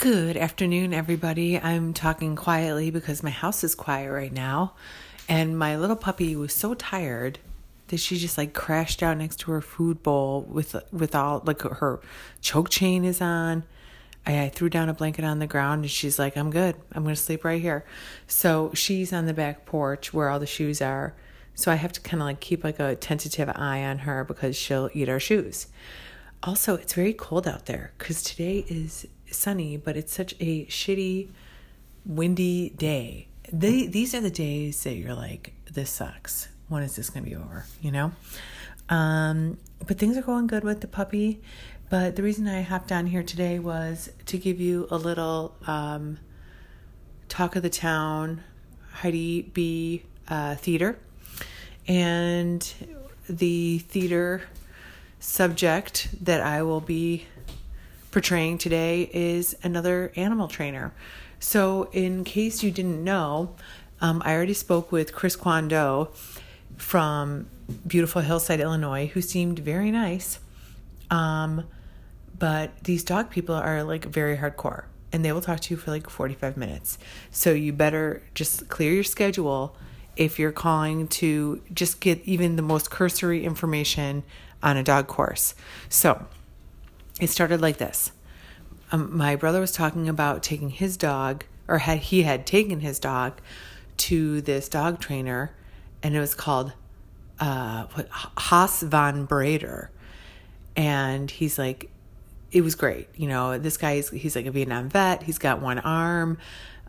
Good afternoon, everybody. I'm talking quietly because my house is quiet right now. And my little puppy was so tired that she just like crashed out next to her food bowl with with all like her choke chain is on. I, I threw down a blanket on the ground and she's like, I'm good. I'm to sleep right here. So she's on the back porch where all the shoes are. So I have to kind of like keep like a tentative eye on her because she'll eat our shoes. Also, it's very cold out there because today is sunny, but it's such a shitty, windy day. They, these are the days that you're like, this sucks. When is this going to be over? You know? Um, but things are going good with the puppy. But the reason I hopped on here today was to give you a little um, talk of the town, Heidi B uh, theater, and the theater subject that I will be portraying today is another animal trainer. So, in case you didn't know, um, I already spoke with Chris Kwando from beautiful Hillside, Illinois, who seemed very nice. Um, but these dog people are like very hardcore and they will talk to you for like 45 minutes. So you better just clear your schedule if you're calling to just get even the most cursory information on a dog course. So it started like this. Um, my brother was talking about taking his dog, or had he had taken his dog to this dog trainer, and it was called uh, what Haas van Breder, and he's like, it was great. You know, this guy is he's like a Vietnam vet. He's got one arm.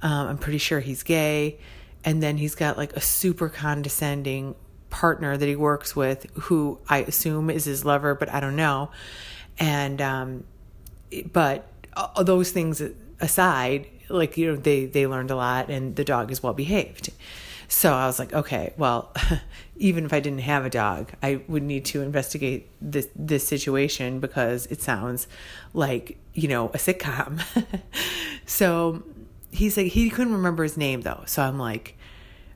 Um, I'm pretty sure he's gay, and then he's got like a super condescending partner that he works with, who I assume is his lover, but I don't know and um, but those things aside, like you know, they they learned a lot, and the dog is well behaved. So I was like, okay, well, even if I didn't have a dog, I would need to investigate this this situation because it sounds like you know a sitcom. so he's like he couldn't remember his name though, so I'm like,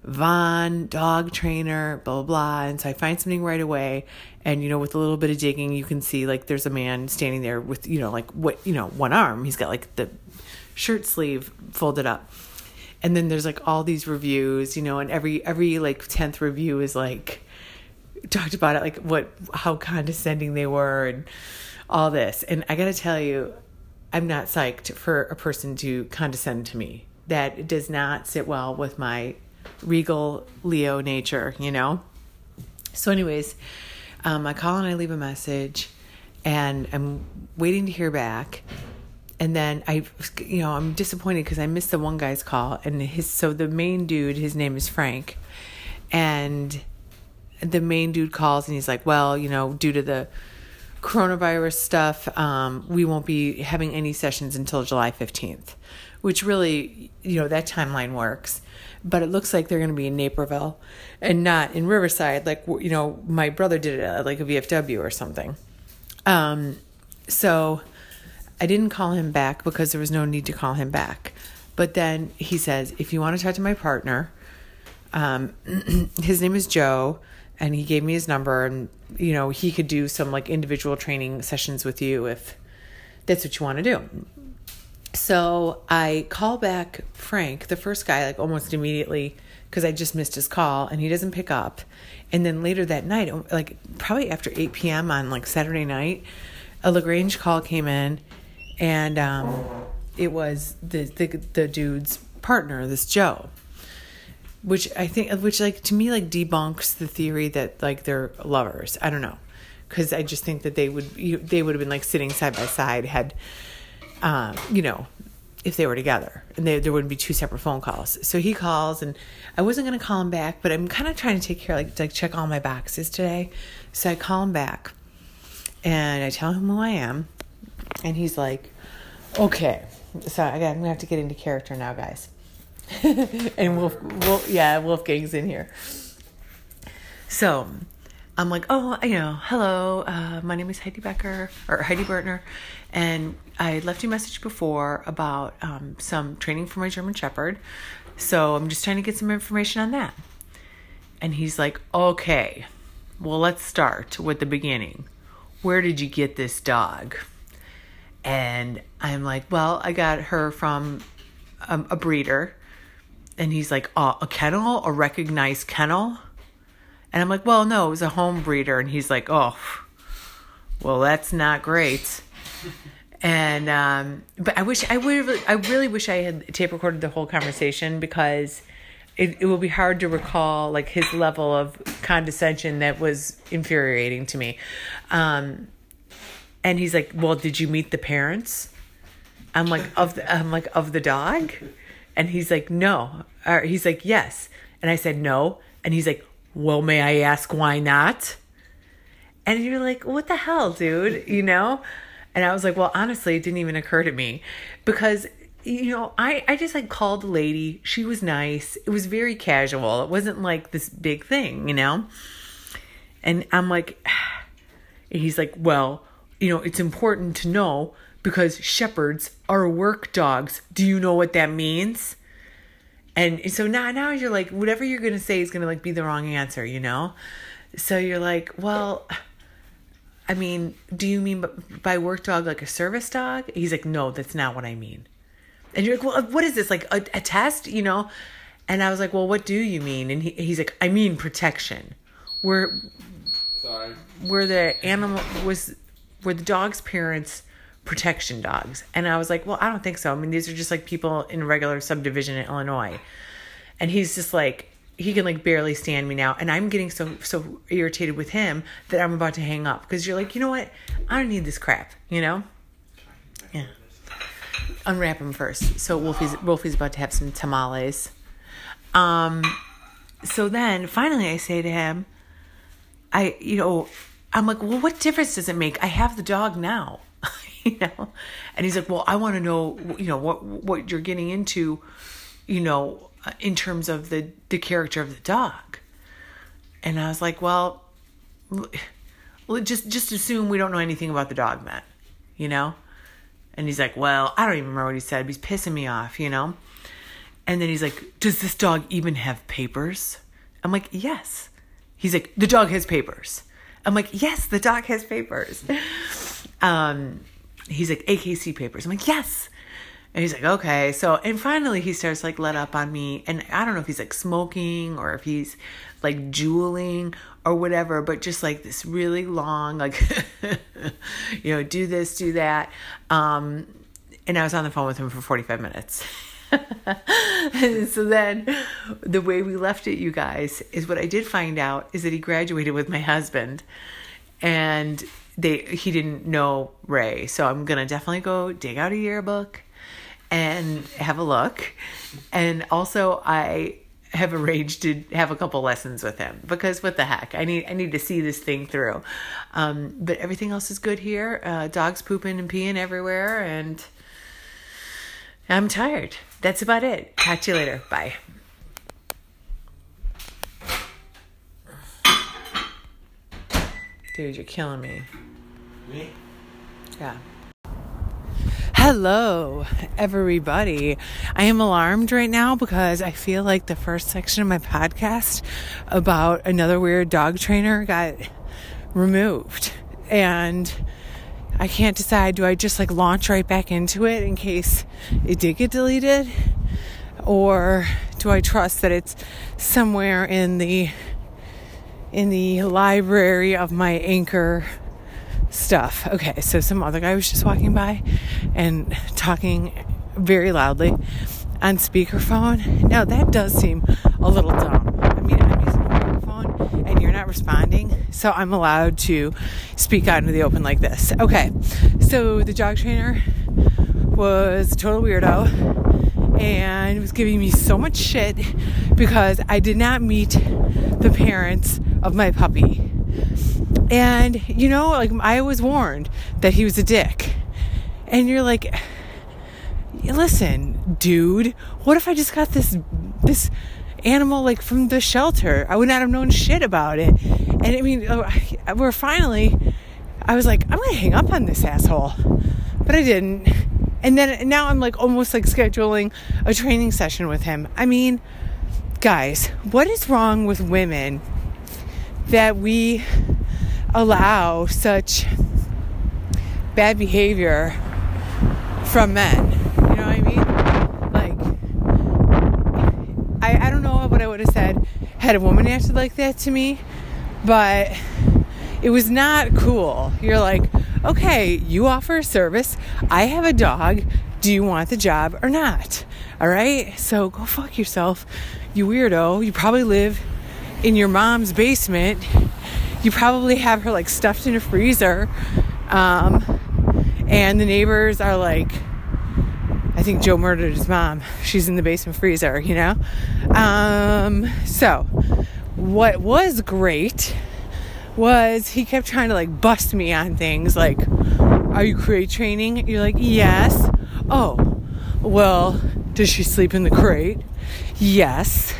Von, dog trainer, blah, blah, blah. And so I find something right away. And, you know, with a little bit of digging, you can see like there's a man standing there with, you know, like what, you know, one arm. He's got like the shirt sleeve folded up. And then there's like all these reviews, you know, and every, every like 10th review is like, talked about it, like what, how condescending they were and all this. And I got to tell you, I'm not psyched for a person to condescend to me. That does not sit well with my regal Leo nature, you know? So, anyways, um, I call and I leave a message, and I'm waiting to hear back. And then I, you know, I'm disappointed because I missed the one guy's call, and his so the main dude, his name is Frank, and the main dude calls and he's like, well, you know, due to the coronavirus stuff, um, we won't be having any sessions until July 15th, which really, you know, that timeline works but it looks like they're going to be in Naperville and not in Riverside, like you know my brother did it at like a VFW or something. Um, so I didn't call him back because there was no need to call him back. But then he says, if you want to talk to my partner, um, his name is Joe, and he gave me his number, and you know he could do some like individual training sessions with you if that's what you want to do. So I call back Frank, the first guy, like almost immediately because I just missed his call and he doesn't pick up. And then later that night, like probably after 8 p.m. on like Saturday night, a LaGrange call came in and um, it was the, the, the dude's partner, this Joe. Which I think, which like to me, like debunks the theory that like they're lovers. I don't know, because I just think that they would they would have been like sitting side by side had um, you know, if they were together and they, there wouldn't be two separate phone calls. So he calls and I wasn't going to call him back, but I'm kind of trying to take care, like, like check all my boxes today. So I call him back and I tell him who I am. And he's like, okay. So I got, I'm going to have to get into character now, guys. and Wolf, Wolf, yeah, Wolfgang's in here. So I'm like, oh, you know, hello, uh, my name is Heidi Becker or Heidi Bertner, and I left you a message before about um, some training for my German Shepherd, so I'm just trying to get some information on that. And he's like, okay, well, let's start with the beginning. Where did you get this dog? And I'm like, well, I got her from um, a breeder. And he's like, oh, a kennel, a recognized kennel. And I'm like, well, no, it was a home breeder. And he's like, oh, well, that's not great. And um, but I wish I would I really wish I had tape recorded the whole conversation because it, it will be hard to recall like his level of condescension that was infuriating to me. Um, and he's like, "Well, did you meet the parents?" I'm like, "Of the I'm like of the dog," and he's like, "No," or he's like, "Yes," and I said, "No," and he's like, "Well, may I ask why not?" And you're like, "What the hell, dude?" You know. And I was like, well, honestly, it didn't even occur to me because you know, I, I just like called the lady. She was nice. It was very casual. It wasn't like this big thing, you know? And I'm like, and he's like, well, you know, it's important to know because shepherds are work dogs. Do you know what that means? And so now, now you're like, whatever you're going to say is going to like be the wrong answer, you know? So you're like, well, I mean, do you mean by work dog like a service dog? He's like, no, that's not what I mean. And you're like, well, what is this? Like a, a test, you know? And I was like, well, what do you mean? And he, he's like, I mean protection. Where, Sorry. where the animal was, where the dog's parents protection dogs. And I was like, well, I don't think so. I mean, these are just like people in regular subdivision in Illinois. And he's just like, he can like barely stand me now and i'm getting so so irritated with him that i'm about to hang up because you're like you know what? I don't need this crap you know? Yeah. Unwrap him first. So wolfie's wolfie's about to have some tamales. Um so then finally i say to him i you know i'm like well what difference does it make? I have the dog now you know? And he's like well i want to know you know what what you're getting into you know in terms of the the character of the dog. And I was like, well, just just assume we don't know anything about the dog then, you know? And he's like, well, I don't even remember what he said. He's pissing me off, you know? And then he's like, does this dog even have papers? I'm like, yes. He's like, the dog has papers. I'm like, yes, the dog has papers. um, he's like, AKC papers. I'm like, yes. And he's like, okay. So, and finally he starts like let up on me. And I don't know if he's like smoking or if he's like juuling or whatever, but just like this really long, like, you know, do this, do that. Um, and I was on the phone with him for 45 minutes. so then the way we left it, you guys, is what I did find out is that he graduated with my husband and they he didn't know Ray. So I'm gonna definitely go dig out a yearbook and have a look. And also, I have arranged to have a couple lessons with him because what the heck I need I need to see this thing through. Um, but everything else is good here. Uh, dogs pooping and peeing everywhere, and I'm tired. That's about it. Talk to you later. Bye. Dude, you're killing me. Me? Yeah. Hello, everybody. I am alarmed right now because I feel like the first section of my podcast about another weird dog trainer got removed. And I can't decide do I just like launch right back into it in case it did get deleted? Or do I trust that it's somewhere in the in the library of my anchor stuff. Okay, so some other guy was just walking by and talking very loudly on speakerphone. Now that does seem a little dumb. I mean, I'm using a microphone and you're not responding, so I'm allowed to speak out into the open like this. Okay, so the dog trainer was a total weirdo and was giving me so much shit because I did not meet the parents of my puppy. And, you know, like I was warned that he was a dick. And you're like, listen, dude, what if I just got this, this animal like from the shelter? I would not have known shit about it. And I mean, uh, we're finally, I was like, I'm to hang up on this asshole. But I didn't. And then now I'm like almost like scheduling a training session with him. I mean, guys, what is wrong with women that we allow such bad behavior from men. You know what I mean? Like, I, I don't know what I would have said had a woman acted like that to me, but it was not cool. You're like, okay, you offer a service. I have a dog. Do you want the job or not? All right. So go fuck yourself, you weirdo. You probably live in your mom's basement. You probably have her like stuffed in a freezer. Um, and the neighbors are like, I think Joe murdered his mom. She's in the basement freezer, you know? Um, so, what was great was he kept trying to like bust me on things like, Are you crate training? You're like, Yes. Oh, well, does she sleep in the crate? Yes.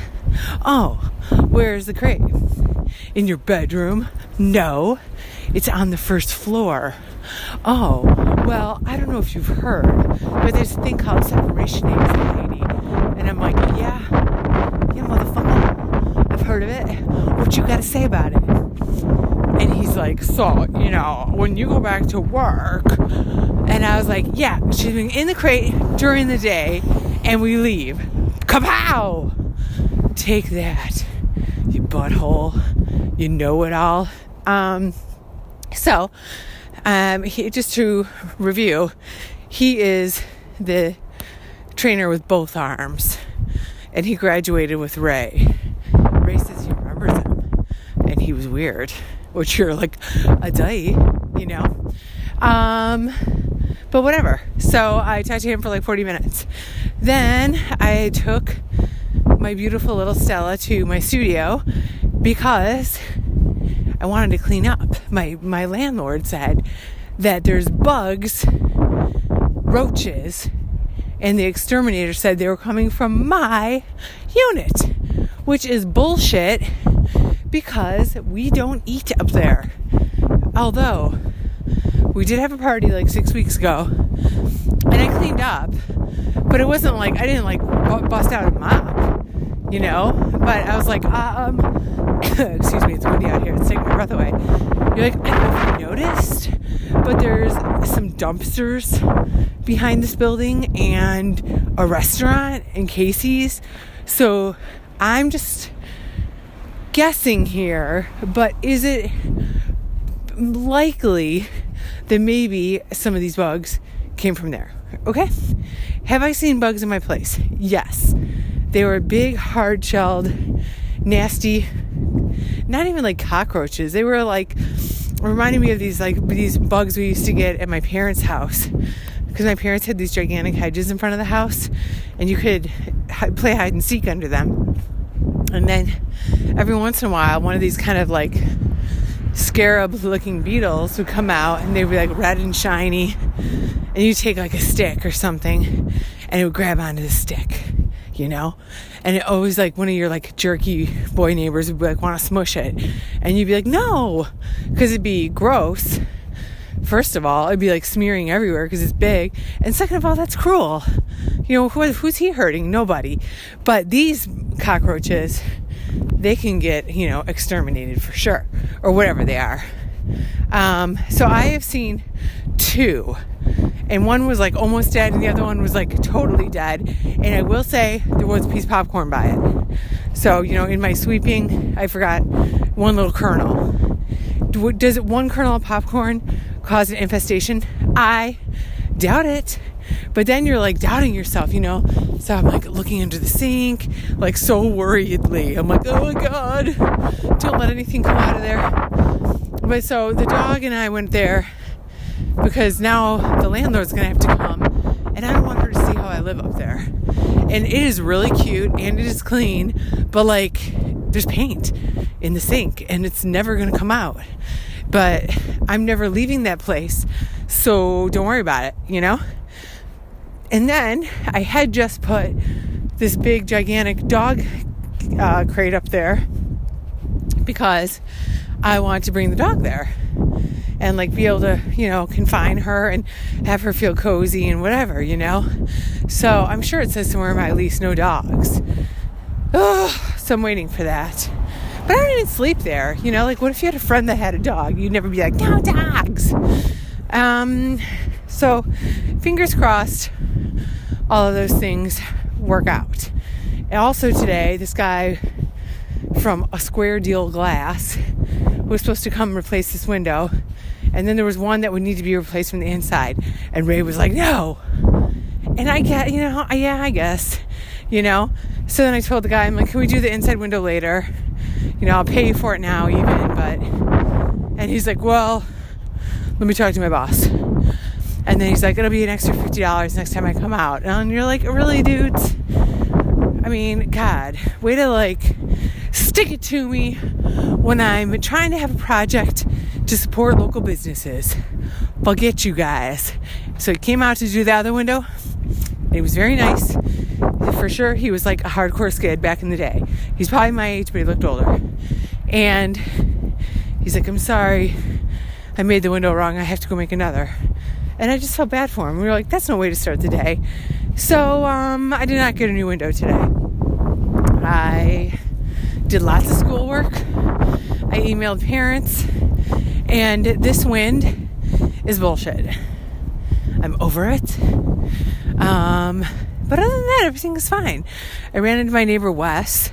Oh, where's the crate? In your bedroom? No, it's on the first floor. Oh, well, I don't know if you've heard, but there's a thing called separation anxiety. And I'm like, yeah, yeah, motherfucker, I've heard of it. What you got to say about it? And he's like, so, you know, when you go back to work, and I was like, yeah, she's been in the crate during the day, and we leave. Kapow! Take that, butthole. You know it all. Um, so, um, he, just to review, he is the trainer with both arms, and he graduated with Ray. Ray says he remembers him, and he was weird, which you're like a day, you know. Um, but whatever. So I talked to him for like 40 minutes. Then I took my beautiful little Stella to my studio because I wanted to clean up. My my landlord said that there's bugs, roaches, and the exterminator said they were coming from my unit, which is bullshit because we don't eat up there. Although we did have a party like 6 weeks ago and I cleaned up, but it wasn't like I didn't like bust out a mop, you know, but I was like um excuse me, it's windy out here. It's taking my breath away. You're like, I don't know if you noticed, but there's some dumpsters behind this building and a restaurant and Casey's. So I'm just guessing here, but is it likely that maybe some of these bugs came from there? Okay. Have I seen bugs in my place? Yes. They were big, hard shelled, nasty not even like cockroaches. They were like reminding me of these like these bugs we used to get at my parents' house because my parents had these gigantic hedges in front of the house, and you could play hide and seek under them. And then every once in a while, one of these kind of like scarab looking beetles would come out and they'd be like red and shiny. And you take like a stick or something and it would grab onto the stick, you know? and it always like one of your like jerky boy neighbors would be like want to smush it? And you'd be like no. Because it'd be gross first of all. It'd be like smearing everywhere because it's big. And second of all that's cruel. You know who, who's he hurting? Nobody. But these cockroaches they can get you know exterminated for sure or whatever they are. Um, so i have seen two and one was like almost dead and the other one was like totally dead. And i will say there was a piece of popcorn by it. So you know in my sweeping i forgot one little kernel. Does one kernel of popcorn cause an infestation? I doubt it. But then you're like doubting yourself you know? So i'm like looking under the sink like so worriedly. I'm like oh my god don't let anything come out of there. But so the dog and i went there because now the landlord's gonna have to come and I don't want her to see how I live up there. And it is really cute and it is clean, but like there's paint in the sink and it's never gonna come out. But I'm never leaving that place, so don't worry about it, you know? And then I had just put this big, gigantic dog uh, crate up there because I want to bring the dog there and like be able to, you know, confine her and have her feel cozy and whatever, you know? So I'm sure it says somewhere in my lease no dogs. Oh, so I'm waiting for that. But I don't even sleep there, you know? Like, what if you had a friend that had a dog? You'd never be like, no dogs. Um, So, fingers crossed, all of those things work out. And also, today, this guy from a square deal glass was supposed to come replace this window. And then there was one that would need to be replaced from the inside. And Ray was like, no. And I get, you know, yeah, I guess, you know. So then I told the guy, I'm like, can we do the inside window later? You know, I'll pay you for it now, even, but. And he's like, well, let me talk to my boss. And then he's like, it'll be an extra $50 next time I come out. And you're like, really, dudes? I mean, God, way to like stick it to me when I'm trying to have a project to support local businesses. Forget you guys. So he came out to do the other window. It was very nice. For sure, he was like a hardcore skid back in the day. He's probably my age, but he looked older. And he's like, I'm sorry, I made the window wrong. I have to go make another. And I just felt bad for him. We were like, that's no way to start the day. So um, I did not get a new window today. I did lots of schoolwork. I emailed parents. And this wind is bullshit. I'm over it. Um, but other than that, everything is fine. I ran into my neighbor Wes.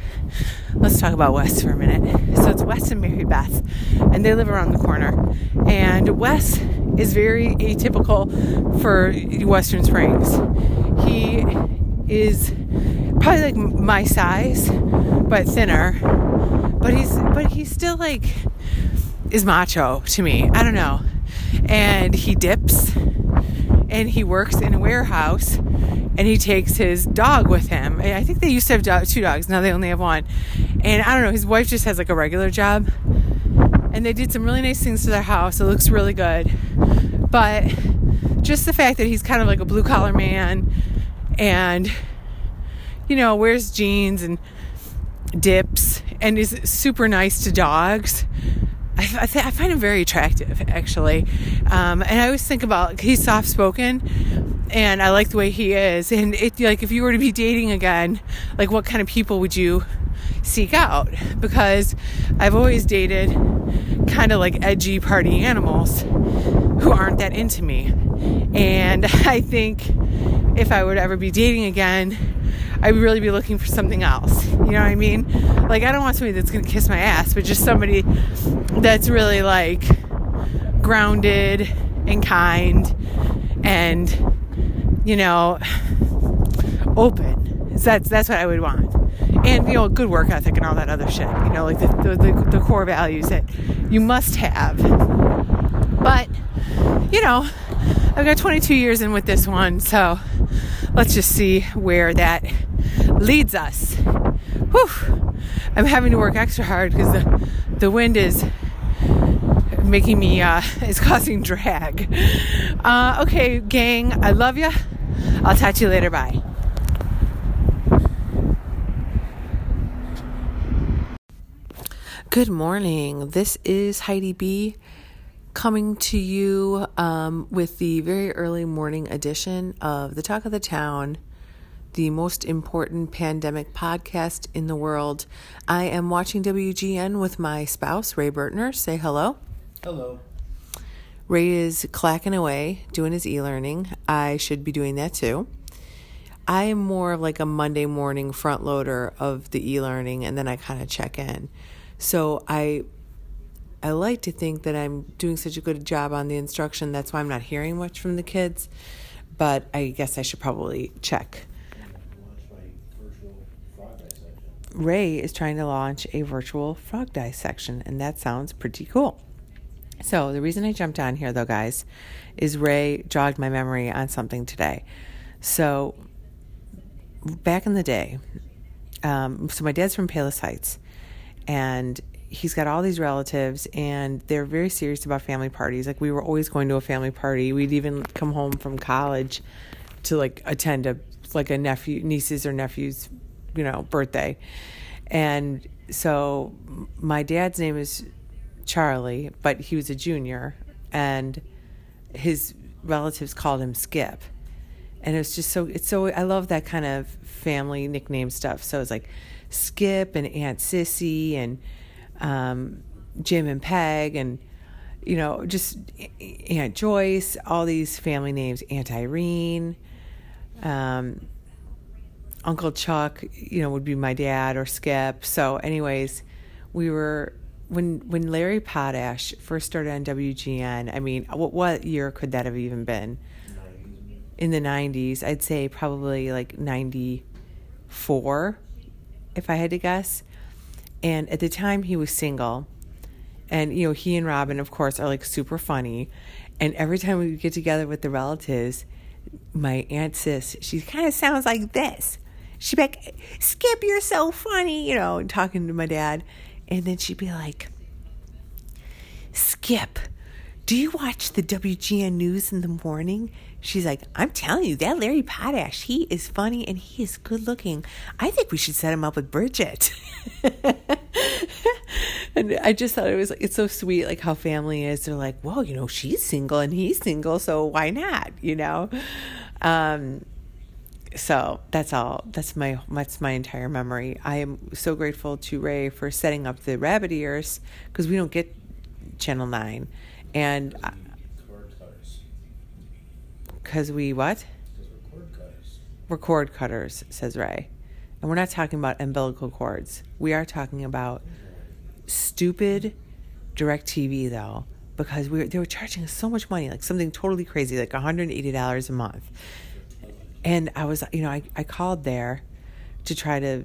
Let's talk about Wes for a minute. So it's Wes and Mary Beth, and they live around the corner. And Wes is very atypical for Western Springs. He is probably like my size, but thinner. But he's but he's still like is macho to me. I don't know. And he dips and he works in a warehouse and he takes his dog with him. I think they used to have two dogs, now they only have one. And I don't know, his wife just has like a regular job. And they did some really nice things to their house. It looks really good. But just the fact that he's kind of like a blue collar man and, you know, wears jeans and dips and is super nice to dogs. I, I, th- I find him very attractive, actually. Um, and I always think about he's soft spoken, and I like the way he is. And it like if you were to be dating again, like what kind of people would you seek out? Because I've always dated kind of like edgy party animals who aren't that into me. And I think if I would ever be dating again, I'd really be looking for something else. You know what I mean? Like, I don't want somebody that's gonna kiss my ass, but just somebody that's really like grounded and kind and, you know, open. That's, that's what I would want. And, you know, good work ethic and all that other shit. You know, like the, the, the, the core values that you must have. But, you know, I've got 22 years in with this one, so let's just see where that leads us. Whew. I'm having to work extra hard because the, the wind is making me, uh, is causing drag. Uh, okay, gang, I love you. I'll talk to you later. Bye. Good morning. This is Heidi B coming to you um, with the very early morning edition of the Talk of the Town, the most important pandemic podcast in the world. I am watching WGN with my spouse, Ray Bertner. Say hello. Hello. Ray is clacking away doing his e learning. I should be doing that too. I am more of like a Monday morning front loader of the e learning and then I kind of check in. So I I like to think that I'm doing such a good job on the instruction. That's why I'm not hearing much from the kids. But I guess I should probably check. Ray is trying to launch a virtual frog dissection, and that sounds pretty cool. So, the reason I jumped on here, though, guys, is Ray jogged my memory on something today. So, back in the day, um, so my dad's from Palos Heights, and he's got all these relatives and they're very serious about family parties. Like we were always going to a family party. We'd even come home from college to like attend a like a nephew niece's or nephew's, you know, birthday. And so my dad's name is Charlie, but he was a junior and his relatives called him Skip. And it's just so it's so I love that kind of family nickname stuff. So it's like Skip and Aunt Sissy and um, Jim and Peg, and you know, just Aunt Joyce, all these family names, Aunt Irene, um, Uncle Chuck, you know, would be my dad or Skip. So, anyways, we were when when Larry Potash first started on WGN. I mean, what what year could that have even been? In the '90s, I'd say probably like '94, if I had to guess. And at the time, he was single, and you know, he and Robin, of course, are like super funny. And every time we get together with the relatives, my aunt sis, she kind of sounds like this. She'd be like, Skip, you're so funny, you know, talking to my dad. And then she'd be like, Skip, do you watch the WGN news in the morning? She's like, I'm telling you, that Larry Potash, he is funny and he is good looking. I think we should set him up with Bridget. and I just thought it was like, it's so sweet, like how family is. They're like, well, you know, she's single and he's single, so why not? You know, um, so that's all that's my that's my entire memory i am so grateful to ray for setting up the rabbit ears because we don't get channel 9 and because we what we're cord cutters says ray and we're not talking about umbilical cords we are talking about stupid DirecTV though because we were, they were charging us so much money like something totally crazy like $180 a month and I was, you know, I, I called there to try to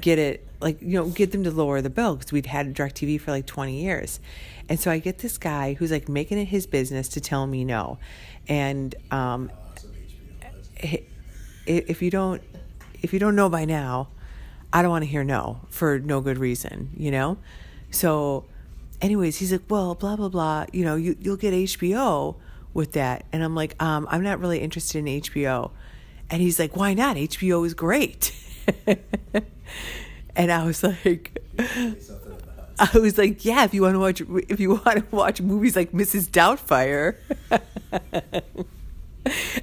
get it, like, you know, get them to lower the bill because we'd had DirecTV for like 20 years. And so I get this guy who's like making it his business to tell me no. And um, if you don't, if you don't know by now, I don't want to hear no for no good reason, you know? So, anyways, he's like, well, blah, blah, blah, you know, you, you'll get HBO with that. And I'm like, um, I'm not really interested in HBO. And he's like, why not? HBO is great. and I was like, I was like, yeah, if you want to watch, if you want to watch movies like Mrs. Doubtfire.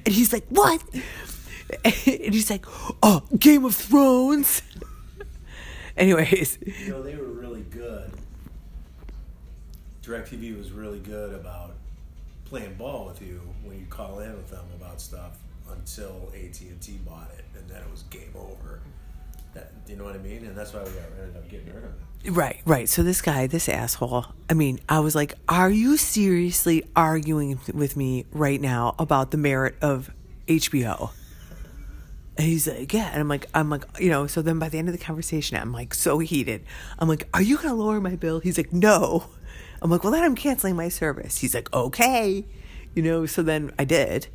and he's like, what? And he's like, oh, Game of Thrones. Anyways. You know, they were really good. DirecTV was really good about playing ball with you when you call in with them about stuff until AT and T bought it, and then it was game over. That, do you know what I mean? And that's why we ended up getting rid of it. Right, right. So this guy, this asshole. I mean, I was like, "Are you seriously arguing with me right now about the merit of HBO?" And he's like, "Yeah," and I'm like, "I'm like, you know." So then by the end of the conversation, I'm like so heated. I'm like, "Are you gonna lower my bill?" He's like, "No." I'm like, "Well, then I'm canceling my service." He's like, "Okay," you know. So then I did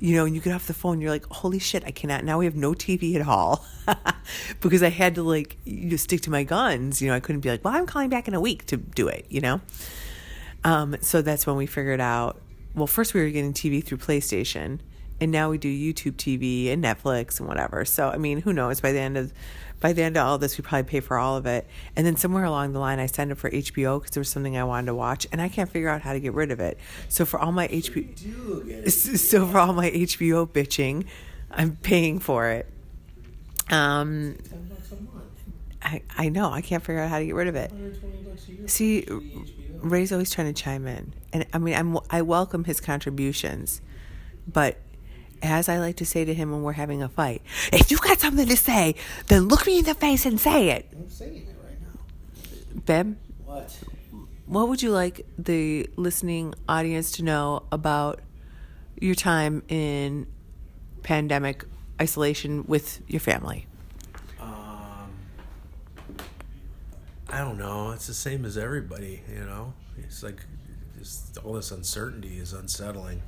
you know, and you get off the phone, you're like, holy shit, I cannot. Now we have no TV at all because I had to like you know, stick to my guns. You know, I couldn't be like, well, I'm calling back in a week to do it, you know? Um, so that's when we figured out, well, first we were getting TV through PlayStation and now we do YouTube TV and Netflix and whatever. So, I mean, who knows by the end of by the end of all this, we probably pay for all of it. And then somewhere along the line, I signed up for HBO because there was something I wanted to watch, and I can't figure out how to get rid of it. So for all my HBO, so for all my HBO bitching, I'm paying for it. Um, I I know I can't figure out how to get rid of it. See, Ray's always trying to chime in, and I mean I'm I welcome his contributions, but as I like to say to him when we're having a fight, if you got something to say, then look me in the face and say it. I'm saying it right now. Ben? What? What would you like the listening audience to know about your time in pandemic isolation with your family? Um, I don't know. It's the same as everybody, you know? It's like just all this uncertainty is unsettling.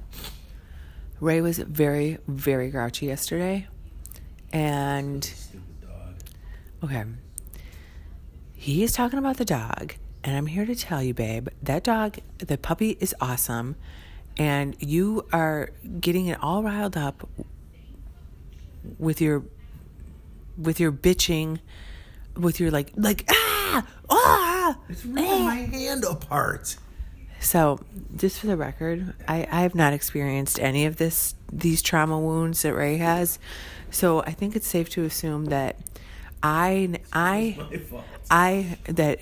Ray was very, very grouchy yesterday. And. Okay. He is talking about the dog. And I'm here to tell you, babe, that dog, the puppy is awesome. And you are getting it all riled up with your with your bitching with your like like ah ah it's ripping ah. my hand apart so, just for the record, I, I have not experienced any of this these trauma wounds that Ray has. So, I think it's safe to assume that I I I that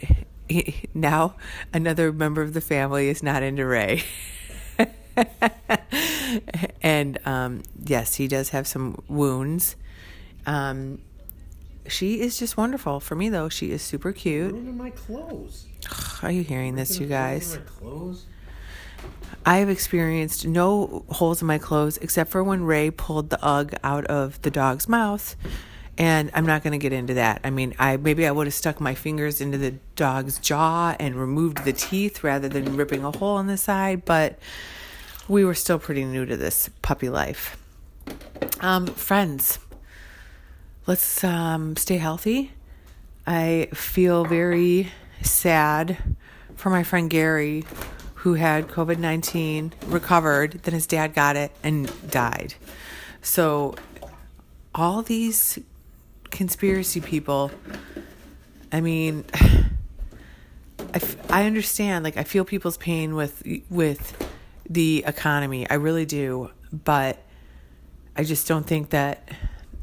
now another member of the family is not into Ray. and um, yes, he does have some wounds. Um, she is just wonderful. For me, though, she is super cute. Ruining my clothes. Are you hearing this, you guys? I have experienced no holes in my clothes except for when Ray pulled the UGG out of the dog's mouth. And I'm not going to get into that. I mean, I maybe I would have stuck my fingers into the dog's jaw and removed the teeth rather than ripping a hole in the side, but we were still pretty new to this puppy life. Um, friends, let's um, stay healthy. I feel very sad for my friend Gary, who had COVID 19, recovered, then his dad got it and died. So, all these conspiracy people, I mean, I, I understand, like, I feel people's pain with, with the economy. I really do. But I just don't think that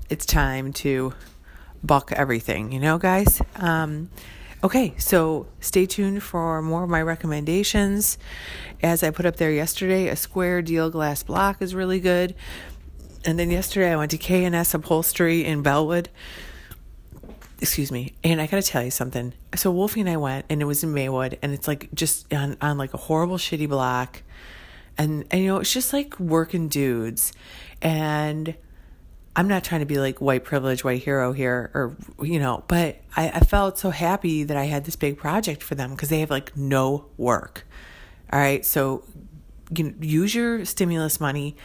it's time to buck everything, you know, guys? Um, okay, so stay tuned for more of my recommendations. As I put up there yesterday, a square deal glass block is really good. And then yesterday I went to K&S Upholstery in Bellwood. Excuse me. And I got to tell you something. So Wolfie and I went and it was in Maywood and it's like just on, on like a horrible shitty block. And, and you know, it's just like working dudes. And I'm not trying to be like white privilege, white hero here, or, you know, but I, I felt so happy that I had this big project for them because they have like no work. All right. So you know, use your stimulus money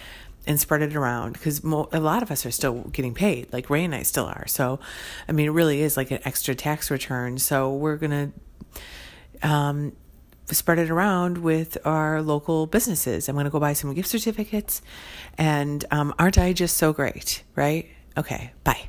and spread it around because mo- a lot of us are still getting paid, like Ray and I still are. So, I mean, it really is like an extra tax return. So, we're going to um, spread it around with our local businesses. I'm going to go buy some gift certificates. And um, aren't I just so great? Right? Okay. Bye.